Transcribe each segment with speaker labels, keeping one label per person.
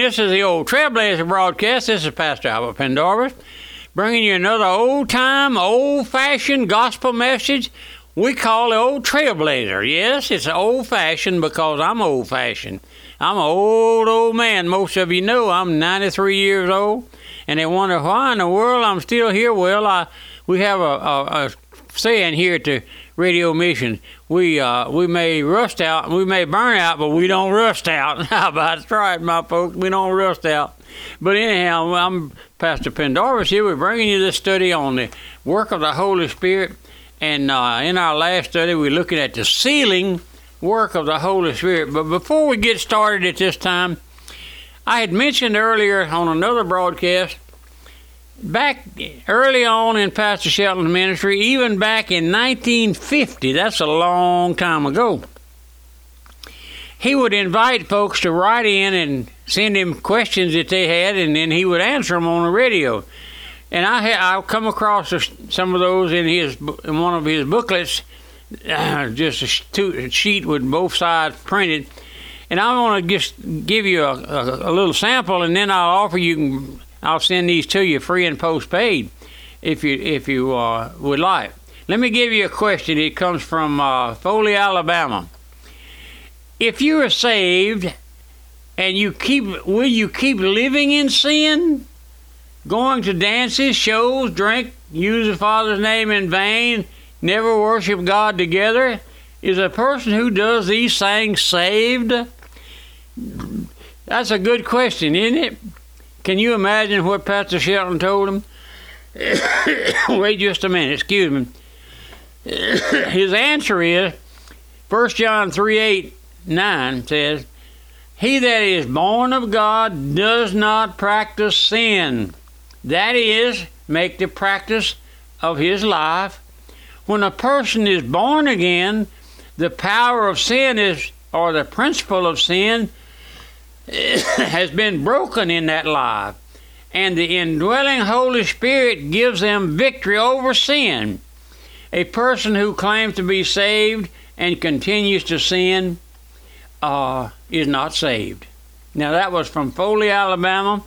Speaker 1: This is the old Trailblazer broadcast. This is Pastor Albert Pendarvis bringing you another old time, old fashioned gospel message we call the old Trailblazer. Yes, it's old fashioned because I'm old fashioned. I'm an old, old man. Most of you know I'm 93 years old, and they wonder why in the world I'm still here. Well, I, we have a, a, a saying here to Radio Mission. We uh, we may rust out, we may burn out, but we don't rust out. How about right, my folks? We don't rust out. But anyhow, I'm Pastor Pendarvis here. We're bringing you this study on the work of the Holy Spirit. And uh, in our last study, we're looking at the sealing work of the Holy Spirit. But before we get started at this time, I had mentioned earlier on another broadcast back early on in Pastor Shelton's ministry, even back in 1950, that's a long time ago, he would invite folks to write in and send him questions that they had, and then he would answer them on the radio. And I ha- I come across some of those in his in one of his booklets, just a, two, a sheet with both sides printed. And I want to just give you a, a, a, little sample, and then I'll offer you. I'll send these to you free and postpaid, if you if you uh, would like. Let me give you a question. It comes from uh, Foley, Alabama. If you are saved, and you keep, will you keep living in sin? going to dances, shows, drink, use the Father's name in vain, never worship God together? Is a person who does these things saved? That's a good question, isn't it? Can you imagine what Pastor Shelton told him? Wait just a minute, excuse me. His answer is 1 John 3 8 9 says, He that is born of God does not practice sin that is, make the practice of his life. When a person is born again, the power of sin is, or the principle of sin, has been broken in that life. And the indwelling Holy Spirit gives them victory over sin. A person who claims to be saved and continues to sin uh, is not saved. Now, that was from Foley, Alabama.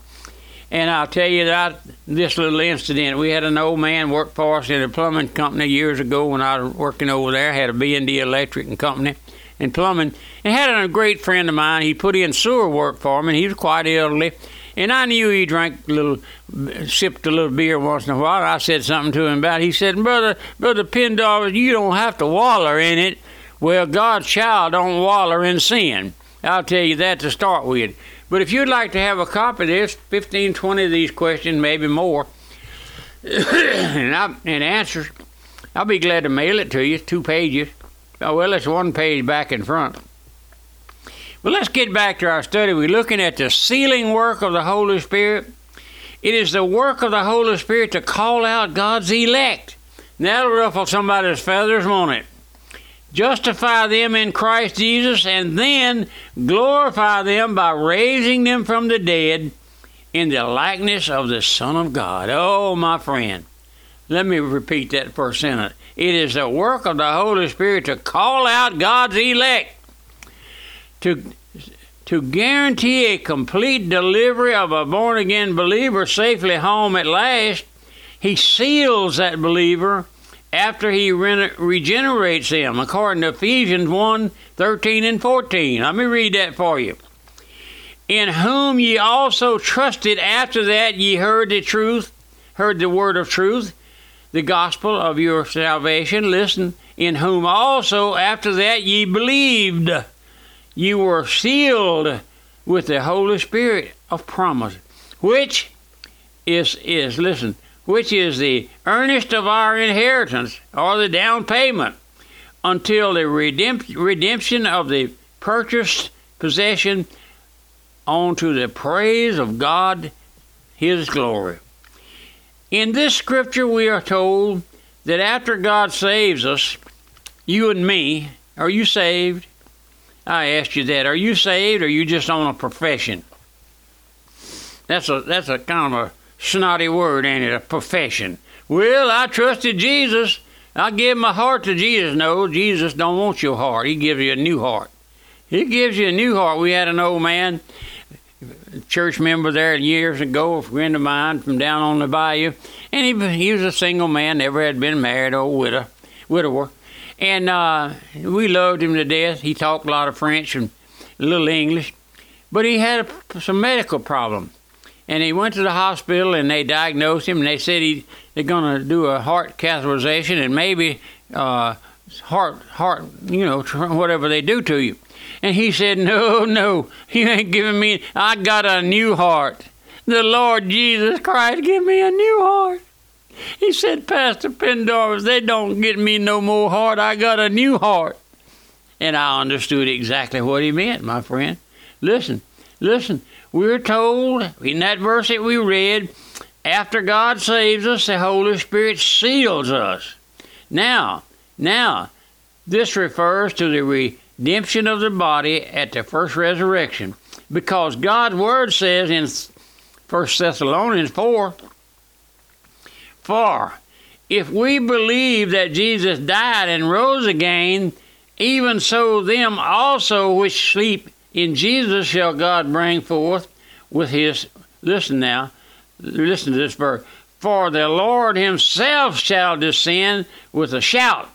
Speaker 1: And I'll tell you that this little incident, we had an old man work for us in a plumbing company years ago when I was working over there. Had a B&D Electric and Company and plumbing, and had a great friend of mine. He put in sewer work for me, and he was quite elderly. And I knew he drank a little, sipped a little beer once in a while. I said something to him about. it. He said, "Brother, brother Pendarvis, you don't have to waller in it. Well, God's child don't waller in sin. I'll tell you that to start with. But if you'd like to have a copy of this, 15, 20 of these questions, maybe more, and, I, and answers, I'll be glad to mail it to you, two pages. Oh, well, it's one page back in front. Well, let's get back to our study. We're looking at the sealing work of the Holy Spirit. It is the work of the Holy Spirit to call out God's elect. That'll ruffle somebody's feathers, won't it? justify them in Christ Jesus, and then glorify them by raising them from the dead in the likeness of the Son of God. Oh, my friend. Let me repeat that first sentence. It is the work of the Holy Spirit to call out God's elect, to, to guarantee a complete delivery of a born again believer safely home at last. He seals that believer after he re- regenerates them, according to Ephesians 1 13 and 14. Let me read that for you. In whom ye also trusted after that ye heard the truth, heard the word of truth, the gospel of your salvation. Listen, in whom also after that ye believed, ye were sealed with the Holy Spirit of promise, which is, is listen, which is the earnest of our inheritance, or the down payment, until the redemption of the purchased possession unto the praise of God, His glory. In this scripture, we are told that after God saves us, you and me, are you saved? I asked you that. Are you saved or are you just on a profession? That's a that's a kind of a snotty word, ain't it? A profession. Well, I trusted Jesus. I gave my heart to Jesus. No, Jesus don't want your heart. He gives you a new heart. He gives you a new heart. We had an old man church member there years ago, a friend of mine from down on the bayou, and he, he was a single man, never had been married, old widow, widower, and uh, we loved him to death. He talked a lot of French and a little English, but he had a, some medical problem, and he went to the hospital and they diagnosed him and they said he they're to do a heart catheterization and maybe uh, heart heart you know whatever they do to you. And he said, No, no, you ain't giving me, I got a new heart. The Lord Jesus Christ give me a new heart. He said, Pastor Pendorf, they don't get me no more heart. I got a new heart. And I understood exactly what he meant, my friend. Listen, listen. We're told in that verse that we read, after God saves us, the Holy Spirit seals us. Now, now, this refers to the redemption of the body at the first resurrection. Because God's word says in 1 Thessalonians 4 For if we believe that Jesus died and rose again, even so them also which sleep in Jesus shall God bring forth with his. Listen now, listen to this verse. For the Lord himself shall descend with a shout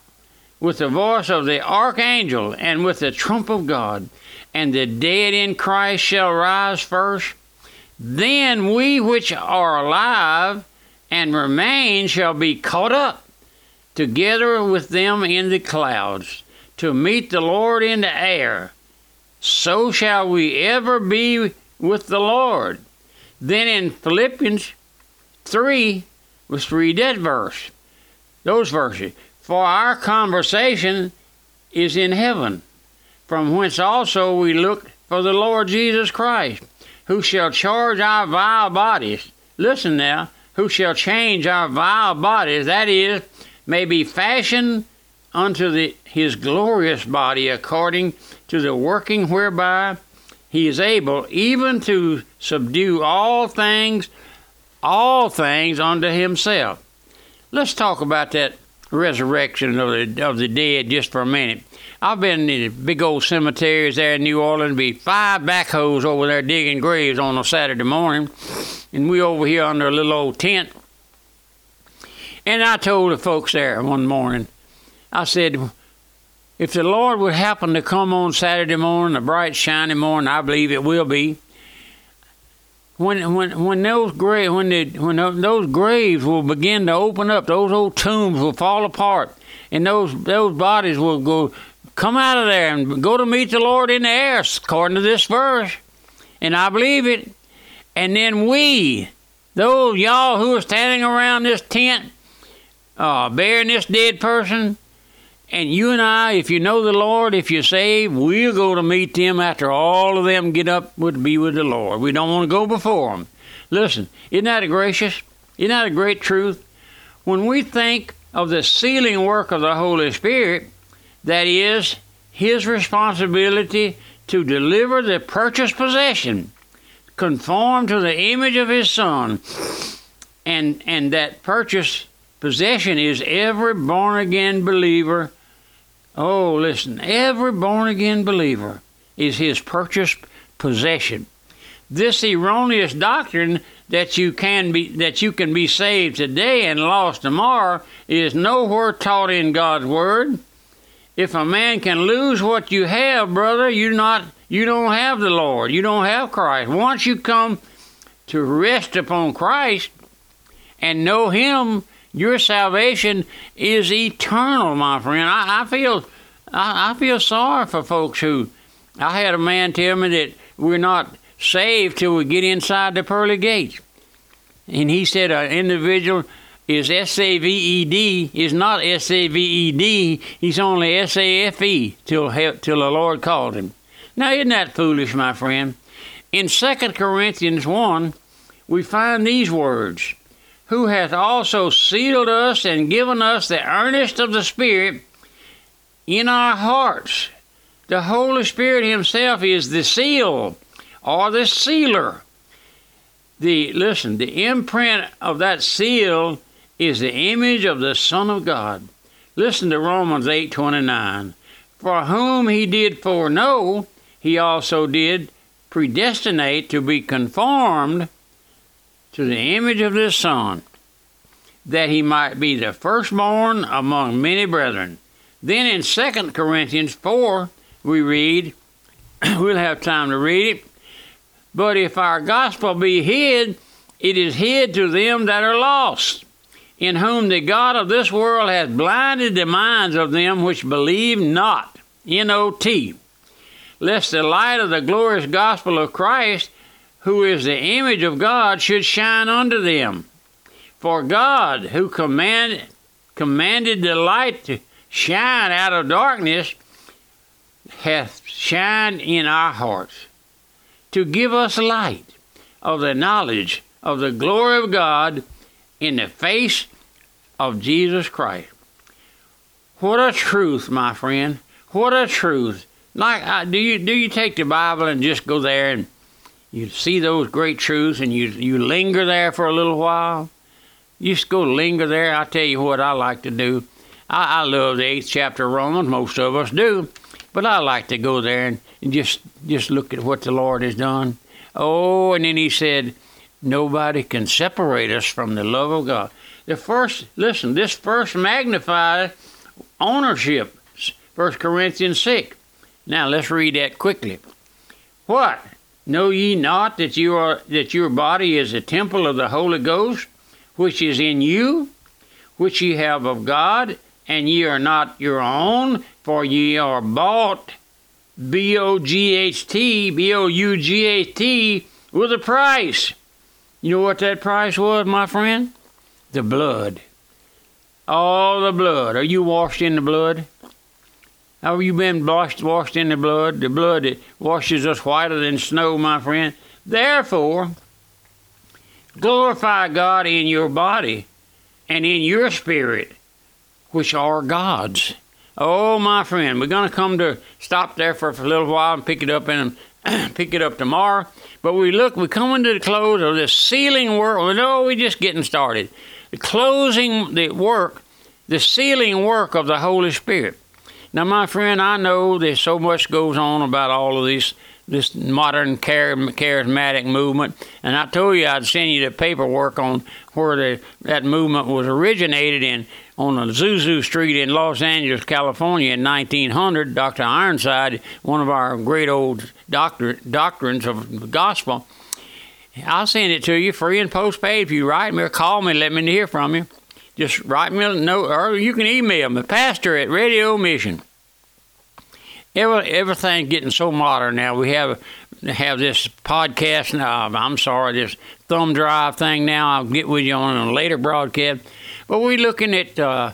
Speaker 1: with the voice of the archangel and with the trump of God, and the dead in Christ shall rise first. Then we which are alive and remain shall be caught up together with them in the clouds to meet the Lord in the air. So shall we ever be with the Lord. Then in Philippians 3, let's read that verse, those verses. For our conversation is in heaven, from whence also we look for the Lord Jesus Christ, who shall charge our vile bodies. Listen now, who shall change our vile bodies, that is, may be fashioned unto the, his glorious body according to the working whereby he is able even to subdue all things, all things unto himself. Let's talk about that resurrection of the of the dead just for a minute. I've been in the big old cemeteries there in New Orleans. Be five backhoes over there digging graves on a Saturday morning, and we over here under a little old tent. And I told the folks there one morning, I said, if the Lord would happen to come on Saturday morning, a bright, shiny morning, I believe it will be when when when those grave when the, when those graves will begin to open up, those old tombs will fall apart, and those those bodies will go come out of there and go to meet the Lord in the air, according to this verse, and I believe it. And then we, those y'all who are standing around this tent, uh, bearing this dead person, and you and I, if you know the Lord, if you're saved, we'll go to meet them after all of them get up to be with the Lord. We don't want to go before them. Listen, isn't that a gracious? Isn't that a great truth? When we think of the sealing work of the Holy Spirit, that is His responsibility to deliver the purchased possession, conform to the image of His Son, and and that purchased possession is every born again believer Oh, listen, every born again believer is his purchased possession. This erroneous doctrine that you can be that you can be saved today and lost tomorrow is nowhere taught in God's word. If a man can lose what you have, brother, you not you don't have the Lord. You don't have Christ. Once you come to rest upon Christ and know him your salvation is eternal, my friend. I, I feel I, I feel sorry for folks who. I had a man tell me that we're not saved till we get inside the pearly gates, and he said an individual is S A V E D is not S A V E D. He's only S A F E till till the Lord called him. Now isn't that foolish, my friend? In 2 Corinthians 1, we find these words who hath also sealed us and given us the earnest of the Spirit in our hearts. The Holy Spirit Himself is the seal or the sealer. The listen, the imprint of that seal is the image of the Son of God. Listen to Romans 8:29. For whom he did foreknow, he also did predestinate to be conformed to the image of this Son, that he might be the firstborn among many brethren. Then in 2 Corinthians 4, we read, we'll have time to read it. But if our gospel be hid, it is hid to them that are lost, in whom the God of this world hath blinded the minds of them which believe not. N O T. Lest the light of the glorious gospel of Christ, who is the image of God, should shine unto them. For God, who command, commanded the light to shine out of darkness, hath shined in our hearts to give us light of the knowledge of the glory of God in the face of Jesus Christ. What a truth, my friend. What a truth. Like, do you do you take the Bible and just go there and you see those great truths and you you linger there for a little while? You just go linger there. I tell you what I like to do. I, I love the eighth chapter of Romans. Most of us do, but I like to go there and, and just just look at what the Lord has done. Oh, and then He said, Nobody can separate us from the love of God. The first, listen, this first magnifies ownership. 1 Corinthians 6. Now let's read that quickly. What? Know ye not that you are that your body is a temple of the Holy Ghost, which is in you, which ye have of God, and ye are not your own, for ye are bought B O G H T, B O U G H T, with a price. You know what that price was, my friend? The blood. All the blood. Are you washed in the blood? Have you been washed, washed in the blood? The blood that washes us whiter than snow, my friend. Therefore, glorify God in your body and in your spirit, which are God's. Oh, my friend, we're going to come to stop there for a little while and pick it up and pick it up tomorrow. But we look, we come into the close of this sealing work. No, we're just getting started. The closing the work, the sealing work of the Holy Spirit. Now, my friend, I know there's so much goes on about all of this this modern charismatic movement, and I told you I'd send you the paperwork on where the, that movement was originated in on Azusa Street in Los Angeles, California in 1900. Dr. Ironside, one of our great old doctor, doctrines of the gospel. I'll send it to you free and postpaid. If you write me or call me, let me hear from you. Just write me a note, or you can email me, pastor at Radio Mission. Every, everything's getting so modern now. We have have this podcast now. I'm sorry, this thumb drive thing now. I'll get with you on a later broadcast. But we're looking at uh,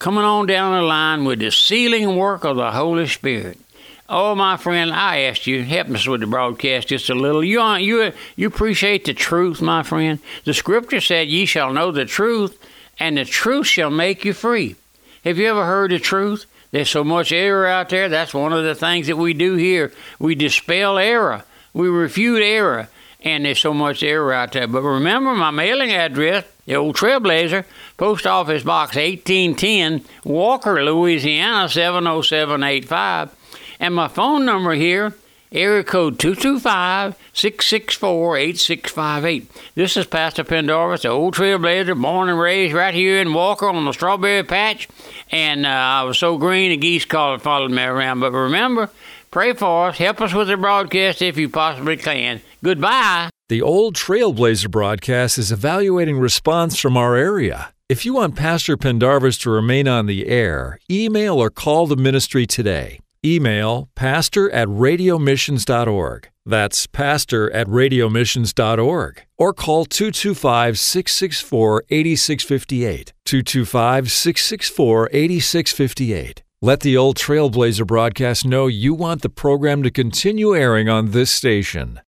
Speaker 1: coming on down the line with the sealing work of the Holy Spirit. Oh, my friend, I asked you, help us with the broadcast just a little. You, you, you appreciate the truth, my friend. The scripture said, Ye shall know the truth, and the truth shall make you free. Have you ever heard the truth? There's so much error out there. That's one of the things that we do here. We dispel error, we refute error, and there's so much error out there. But remember my mailing address, the old Trailblazer, Post Office Box 1810, Walker, Louisiana 70785. And my phone number here, area code 225-664-8658. This is Pastor Pendarvis, the old trailblazer, born and raised right here in Walker on the strawberry patch. And uh, I was so green, the geese called, and followed me around. But remember, pray for us. Help us with the broadcast if you possibly can. Goodbye.
Speaker 2: The old Trailblazer broadcast is evaluating response from our area. If you want Pastor Pendarvis to remain on the air, email or call the ministry today. Email pastor at radiomissions.org. That's pastor at radiomissions.org. Or call 225 664 8658. 225 664 8658. Let the old Trailblazer broadcast know you want the program to continue airing on this station.